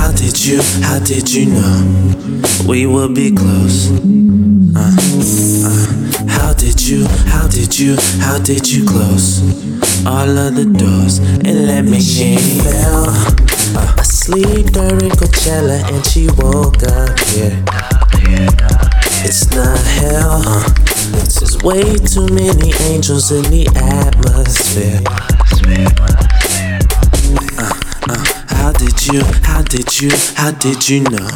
How did you? How did you know we would be close? Uh, uh, how did you? How did you? How did you close all of the doors and let me in? Fell uh, asleep during Coachella and she woke up here. It's not hell. Uh, it's just way too many angels in the atmosphere. How did you, how did you, how did you know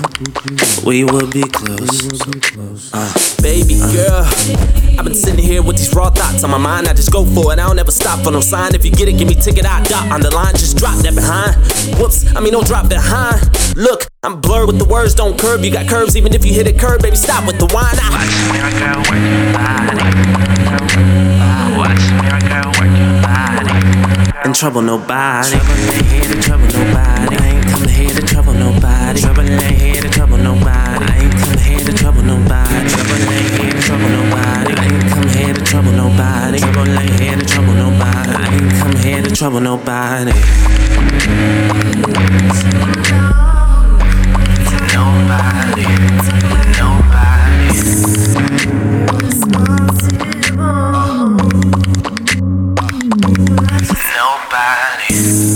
we would be close? Uh, Baby girl, I've been sitting here with these raw thoughts on my mind. I just go for it, I don't ever stop for no sign. If you get it, give me ticket, I dot on the line. Just drop that behind. Whoops, I mean, don't drop behind. Look, I'm blurred with the words, don't curve. You got curves, even if you hit a curve, baby, stop with the wine. I, and trouble nobody. Trouble ain't here to trouble nobody. Trouble nobody. Nobody, nobody. Nobody.